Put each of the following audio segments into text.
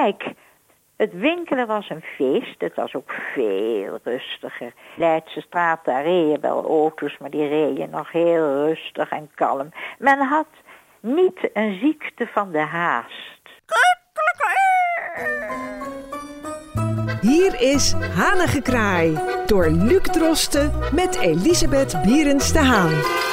kijk, het winkelen was een feest. Het was ook veel rustiger. Leidse straat, daar reden wel auto's, maar die reden nog heel rustig en kalm. Men had niet een ziekte van de haast. Hier is Hanengekraai door Luc Drosten met Elisabeth Bierens de Haan.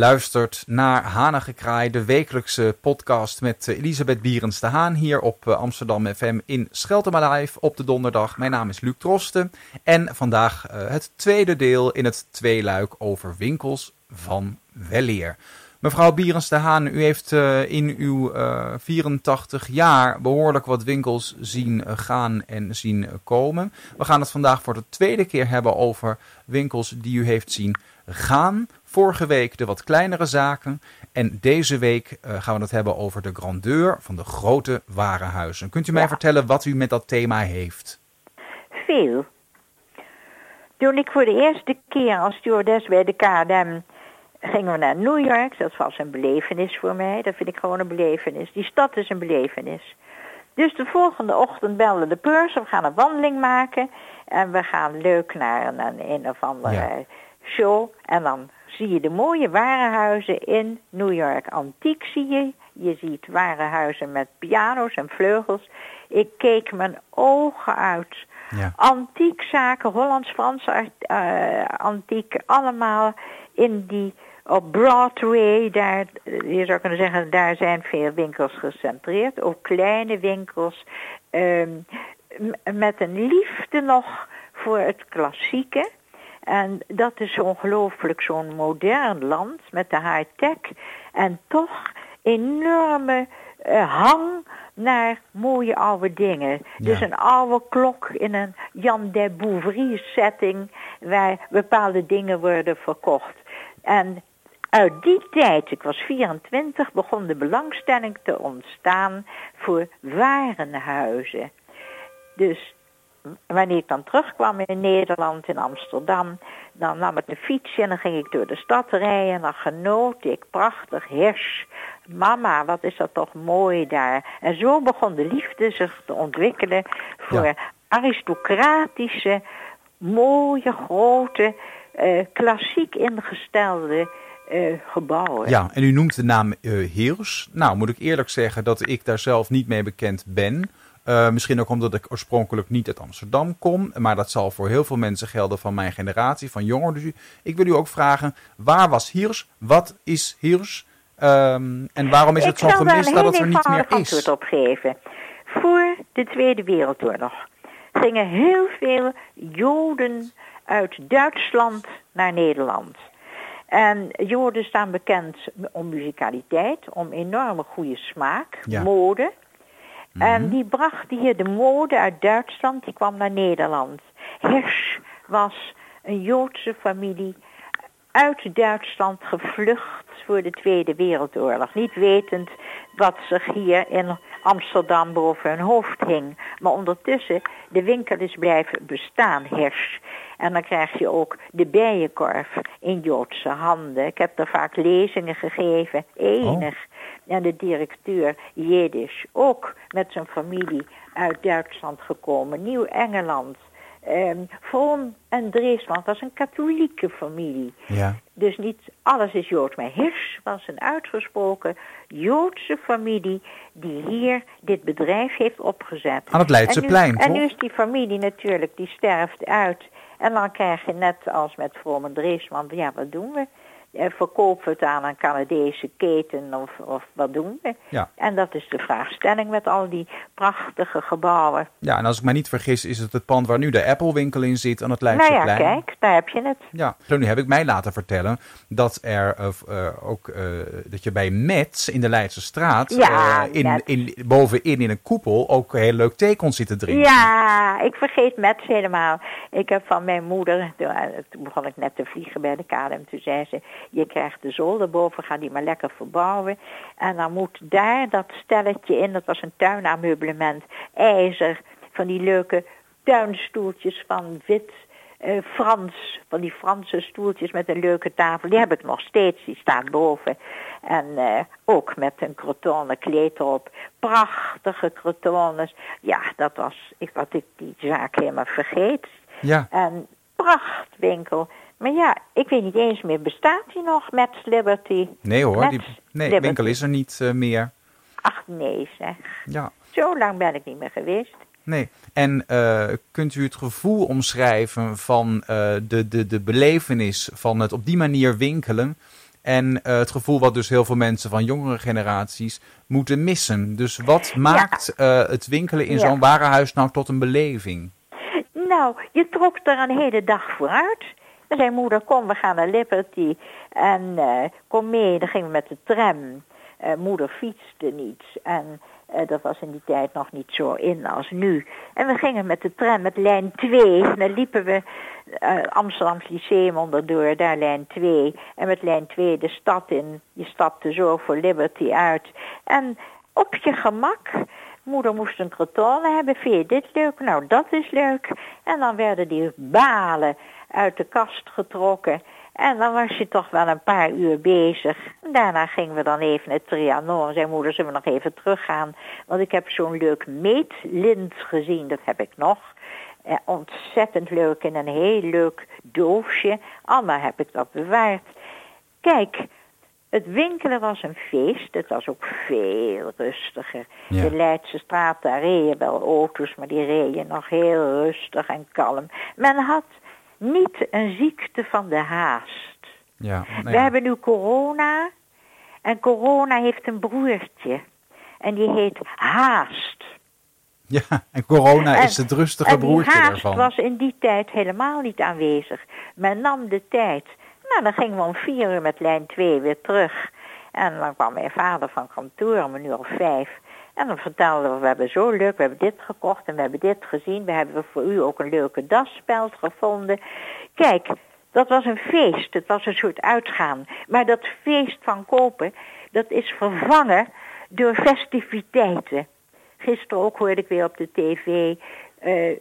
Luistert naar Hanengekraai, de wekelijkse podcast met eh, Elisabeth Bierens de Haan hier op eh, Amsterdam FM in Scheltema Live op de donderdag. Mijn naam is Luc Drosten en vandaag uh, het tweede deel in het tweeluik over winkels van Welleer. Mevrouw Bierens de Haan, u heeft in uw uh, 84 jaar behoorlijk wat winkels zien gaan en zien komen. We gaan het vandaag voor de tweede keer hebben over winkels die u heeft zien gaan. Vorige week de wat kleinere zaken. En deze week uh, gaan we het hebben over de grandeur van de grote warenhuizen. Kunt u mij ja. vertellen wat u met dat thema heeft? Veel. Toen ik voor de eerste keer als stewardess bij de KLM gingen we naar New York. Dat was een belevenis voor mij. Dat vind ik gewoon een belevenis. Die stad is een belevenis. Dus de volgende ochtend belde de purser. We gaan een wandeling maken. En we gaan leuk naar een, een, een of andere ja. show. En dan zie je de mooie warenhuizen in New York. Antiek zie je. Je ziet warenhuizen met piano's en vleugels. Ik keek mijn ogen uit. Ja. Antiekzaken, Hollands-Franse uh, antiek, allemaal in die op Broadway, daar, je zou kunnen zeggen, daar zijn veel winkels gecentreerd. Ook kleine winkels. Um, met een liefde nog voor het klassieke. En dat is ongelooflijk zo'n modern land met de high-tech. En toch enorme uh, hang naar mooie oude dingen. Ja. Dus een oude klok in een Jan de Bouvry setting waar bepaalde dingen worden verkocht. En uit die tijd, ik was 24, begon de belangstelling te ontstaan voor warenhuizen. Dus wanneer ik dan terugkwam in Nederland, in Amsterdam, dan nam ik de fiets en dan ging ik door de stad rijden en dan genoot ik prachtig Hirsch. Mama, wat is dat toch mooi daar. En zo begon de liefde zich te ontwikkelen voor ja. aristocratische, mooie, grote, uh, klassiek ingestelde uh, gebouwen. Ja, en u noemt de naam uh, Heers. Nou, moet ik eerlijk zeggen dat ik daar zelf niet mee bekend ben. Uh, misschien ook omdat ik oorspronkelijk niet uit Amsterdam kom. Maar dat zal voor heel veel mensen gelden van mijn generatie, van jongeren. Dus ik wil u ook vragen, waar was Hiers? Wat is Hiers? Um, en waarom is het zo gemist dat het er niet meer is? Ik zal antwoord op geven. Voor de Tweede Wereldoorlog gingen heel veel Joden uit Duitsland naar Nederland. En Joden staan bekend om muzikaliteit, om enorme goede smaak, ja. mode. Mm -hmm. En die bracht hier de mode uit Duitsland, die kwam naar Nederland. Hirsch was een Joodse familie uit Duitsland gevlucht voor de Tweede Wereldoorlog. Niet wetend wat zich hier in Amsterdam boven hun hoofd hing. Maar ondertussen, de winkel is blijven bestaan, Hirsch. En dan krijg je ook de bijenkorf in Joodse handen. Ik heb er vaak lezingen gegeven, enig. En de directeur Jiddisch, ook met zijn familie uit Duitsland gekomen, Nieuw-Engeland. Um, Vroom en Dreesman was een katholieke familie. Ja. Dus niet alles is Joods. Maar Hirsch was een uitgesproken Joodse familie die hier dit bedrijf heeft opgezet. Aan het Leidseplein, En nu is die familie natuurlijk, die sterft uit. En dan krijg je net als met Vroom en Dreesman, ja wat doen we? Verkopen we het aan een Canadese keten of, of wat doen we? Ja. En dat is de vraagstelling met al die prachtige gebouwen. Ja, en als ik me niet vergis is het het pand waar nu de Apple winkel in zit aan het Leidseplein. Nou ja, kijk, daar heb je het. Ja, nu heb ik mij laten vertellen dat er uh, uh, ook uh, dat je bij Mets in de Leidse straat ja, in, in, bovenin in een koepel ook heel leuk thee kon zitten drinken. Ja, ik vergeet Mets helemaal. Ik heb van mijn moeder, toen begon ik net te vliegen bij de KLM, toen zei ze je krijgt de zolder boven, ga die maar lekker verbouwen. En dan moet daar dat stelletje in, dat was een tuinameublement, ijzer, van die leuke tuinstoeltjes van wit eh, Frans, van die Franse stoeltjes met een leuke tafel. Die heb ik nog steeds, die staat boven. En eh, ook met een crotonnen kleed erop. Prachtige crotonnes. Ja, dat was ik, wat ik die zaak helemaal vergeet. Ja. En prachtwinkel. Maar ja, ik weet niet eens meer, bestaat die nog met Liberty? Nee hoor, Met die nee, Liberty. winkel is er niet eh, meer. Ach nee zeg, Ja, zo lang ben ik niet meer geweest. nee. En eh, kunt u het gevoel omschrijven van eh, de, de, de belevenis van het op die manier winkelen en het gevoel wat dus heel veel mensen van jongere generaties moeten missen? Dus wat maakt het winkelen in Ja. zo'n warenhuis nou tot een beleving? Nou, je trok er een hele dag vooruit. Dan zei moeder, kom, we gaan naar Liberty. En eh, kom mee, dan gingen we met de tram. Eh, moeder fietste niet. En eh, dat was in die tijd nog niet zo in als nu. En we gingen met de tram met lijn 2. En dan liepen we eh Amsterdams Lyceum onderdoor, daar lijn 2. En met lijn 2 de stad in. Je stapte zo voor Liberty uit. En op je gemak Moeder moest een croton hebben. Vind je dit leuk? Nou, dat is leuk. En dan werden die balen uit de kast getrokken. En dan was je toch wel een paar uur bezig. Daarna gingen we dan even het Trianon. Zei moeder, zullen we nog even teruggaan? Want ik heb zo'n leuk meetlint gezien. Dat heb ik nog. Eh, ontzettend leuk in een heel leuk doosje. Allemaal heb ik dat bewaard. Kijk, het winkelen was een feest. Het was ook veel rustiger. Ja. De Leidse straat, daar reden wel auto's, maar die reden nog heel rustig en kalm. Men had niet een ziekte van de haast. Ja, We hebben nu corona. En corona heeft een broertje. En die heet haast. ja, en corona En- is het rustige broertje haast daarvan. was in die tijd helemaal niet aanwezig. Men nam de tijd. Nou, dan gingen we om vier uur met lijn 2 weer terug. En dan kwam mijn vader van kantoor om een uur of vijf. En dan vertelden we, we hebben zo leuk, we hebben dit gekocht en we hebben dit gezien. We hebben voor u ook een leuke dasspeld gevonden. Kijk, dat was een feest. Het was een soort uitgaan. Maar dat feest van kopen, dat is vervangen door festiviteiten. Gisteren ook hoorde ik weer op de tv eh,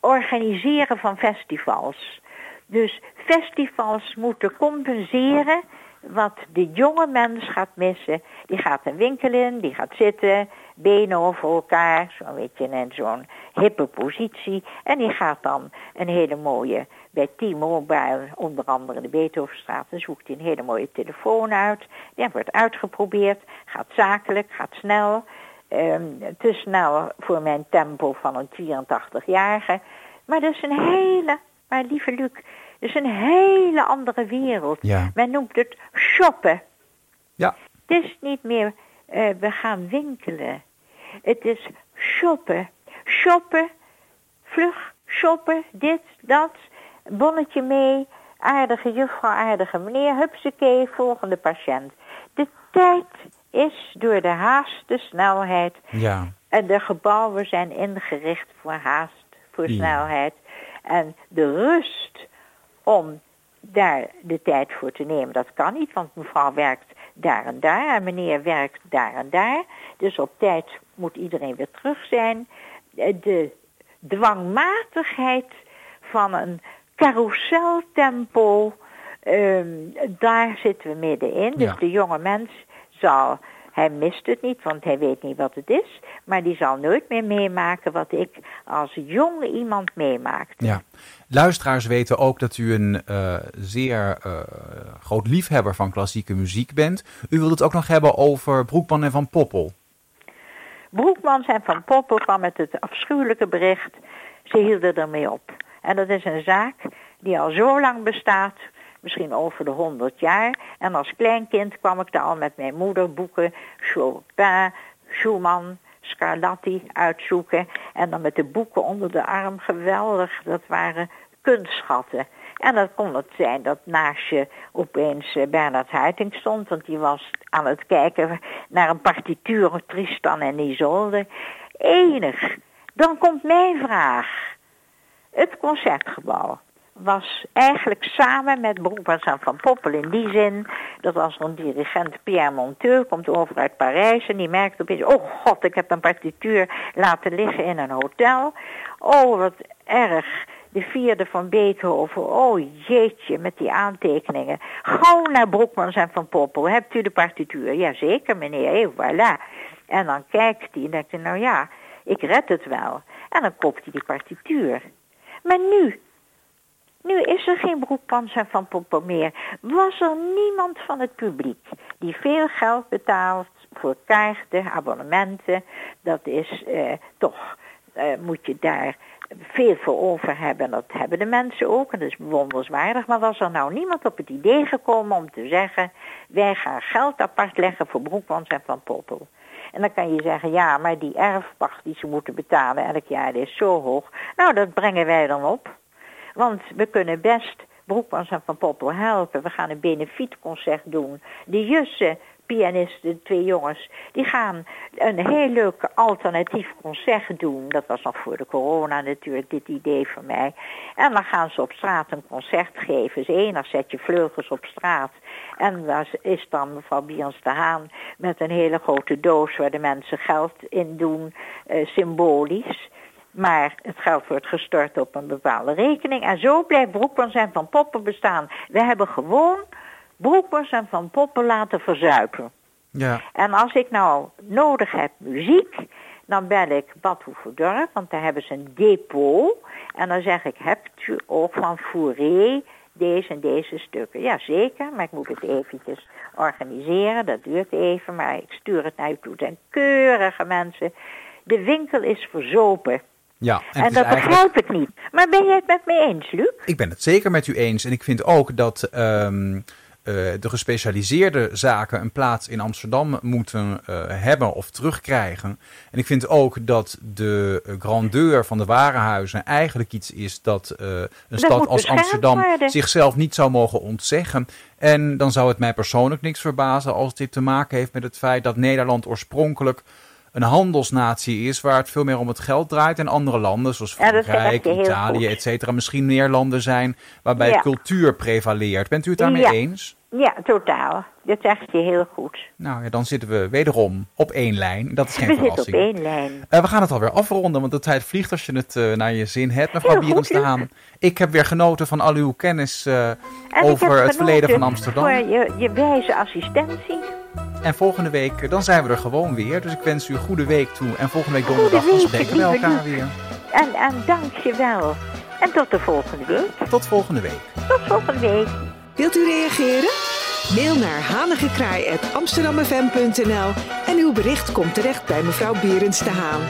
organiseren van festivals. Dus festivals moeten compenseren wat de jonge mens gaat missen. Die gaat een winkel in, die gaat zitten, benen over elkaar, zo'n beetje in zo'n hippe positie. En die gaat dan een hele mooie, bij T-Mobile, onder andere de Beethovenstraat, zoekt hij een hele mooie telefoon uit. Die wordt uitgeprobeerd, gaat zakelijk, gaat snel. Ehm, te snel voor mijn tempo van een 84-jarige. Maar dat is een hele, maar lieve Luc, is een hele andere wereld. Ja. Men noemt het shoppen. Ja. Het is niet meer, eh, we gaan winkelen. Het is shoppen. Shoppen, vlug, shoppen, dit, dat, bonnetje mee, aardige juffrouw, aardige meneer, hupsakee, volgende patiënt. De tijd is door de haast, de snelheid, Ja, en de gebouwen zijn ingericht voor haast, voor Ja. snelheid. En de rust om daar de tijd voor te nemen, dat kan niet, want mevrouw werkt daar en daar en meneer werkt daar en daar. Dus op tijd moet iedereen weer terug zijn. Eh, De dwangmatigheid van een carouseltempo, ehm, daar zitten we middenin. Dus Ja. de jonge mens zal, hij mist het niet, want hij weet niet wat het is, maar die zal nooit meer meemaken wat ik als jong iemand meemaakte. ja. Luisteraars weten ook dat u een eh, zeer eh, groot liefhebber van klassieke muziek bent. U wilt het ook nog hebben over Broekman en Van Poppel. Broekmans en Van Poppel kwam met het afschuwelijke bericht. Ze hielden ermee op. En dat is een zaak die al zo lang bestaat, misschien over de honderd jaar. En als kleinkind kwam ik daar al met mijn moeder boeken, Chopin, Schumann, Scarlatti uitzoeken. En dan met de boeken onder de arm, geweldig, dat waren kunstschatten. En dan kon het zijn dat naast je opeens eh, Bernard Haitink stond, want die was aan het kijken naar een partituur Tristan en Isolde. Enig. Dan komt mijn vraag. Het concertgebouw was eigenlijk samen met Broekmans en Van Poppel in die zin. Dat er een dirigent Pierre Monteux komt over uit Parijs en die merkt opeens, oh god, ik heb een partituur laten liggen in een hotel. Oh, wat erg. de vierde van Beethoven. Oh jeetje, met die aantekeningen. Gauw naar Broekmans en Van Poppel. Hebt u de partituur? Jazeker, meneer. voilà. En dan kijkt hij en denkt hij, nou ja, ik red het wel. En dan koopt hij die partituur. Maar nu, nu is er geen Broekmans en Van Poppel meer. Was er niemand van het publiek die veel geld betaalt voor kaarten, abonnementen. Dat is eh, toch, eh, moet je daar veel voor over hebben. Dat hebben de mensen ook en dat is bewonderenswaardig. Maar was er nou niemand op het idee gekomen om te zeggen... wij gaan geld apart leggen voor Broekmans en Van Poppel. En dan kan je zeggen, ja, maar die erfpacht die ze moeten betalen elk jaar is zo hoog. Nou, dat brengen wij dan op. Want we kunnen best Broekmans en Van Poppel helpen. We gaan een benefietconcert doen. De Jussen pianisten, de twee jongens, die gaan een heel leuk alternatief concert doen. Dat was nog voor de corona natuurlijk, dit idee van mij. En dan gaan ze op straat een concert geven. Ze enig zet je vleugels op straat. En daar is dan mevrouw Bians de Haan met een hele grote doos waar de mensen geld in doen, eh, symbolisch. Maar het geld wordt gestort op een bepaalde rekening. En zo blijft Broekmans en Van Poppen bestaan. We hebben gewoon Broekmans en Van Poppen laten verzuipen. Ja. En als ik nou nodig heb muziek, dan bel ik Bad Hoeverdorp, want daar hebben ze een depot. En dan zeg ik, hebt u ook van Fouré deze en deze stukken? Ja, zeker, maar ik moet het eventjes organiseren. Dat duurt even, maar ik stuur het naar u toe. Het zijn keurige mensen. De winkel is verzopen. Ja, En, dat eigenlijk- begrijp ik niet. Maar ben jij het met me eens, Luc? Ik ben het zeker met u eens. En ik vind ook dat ehm, eh, de gespecialiseerde zaken een plaats in Amsterdam moeten eh, hebben of terugkrijgen. En ik vind ook dat de grandeur van de warenhuizen eigenlijk iets is dat eh, een stad als Amsterdam worden. zichzelf niet zou mogen ontzeggen. En dan zou het mij persoonlijk niks verbazen als dit te maken heeft met het feit dat Nederland oorspronkelijk handelsnatie is waar het veel meer om het geld draait. En andere landen, zoals Frankrijk, Italië, et cetera, misschien meer landen zijn waarbij Ja. cultuur prevaleert. Bent u het daarmee Ja. eens? Ja, totaal. Dat zeg je heel goed. Nou ja, dan zitten we wederom op één lijn. Dat is geen We zitten op verrassing. één lijn. Eh, we gaan het alweer afronden, want de tijd vliegt als je het eh, naar je zin hebt. Mevrouw Heel goed, Bierens de Luc. Haan, ik heb weer genoten van al uw kennis eh, over het verleden van Amsterdam. Voor je, je wijze assistentie. En volgende week, dan zijn we er gewoon weer. Dus ik wens u een goede week toe. En volgende week donderdag, dan spreken we elkaar weer. En, en dank je wel. En tot de volgende week. Tot volgende week. Tot volgende week. Wilt u reageren? Mail naar hanigekraai.amsterdammefm.nl en uw bericht komt terecht bij mevrouw Berends de Haan.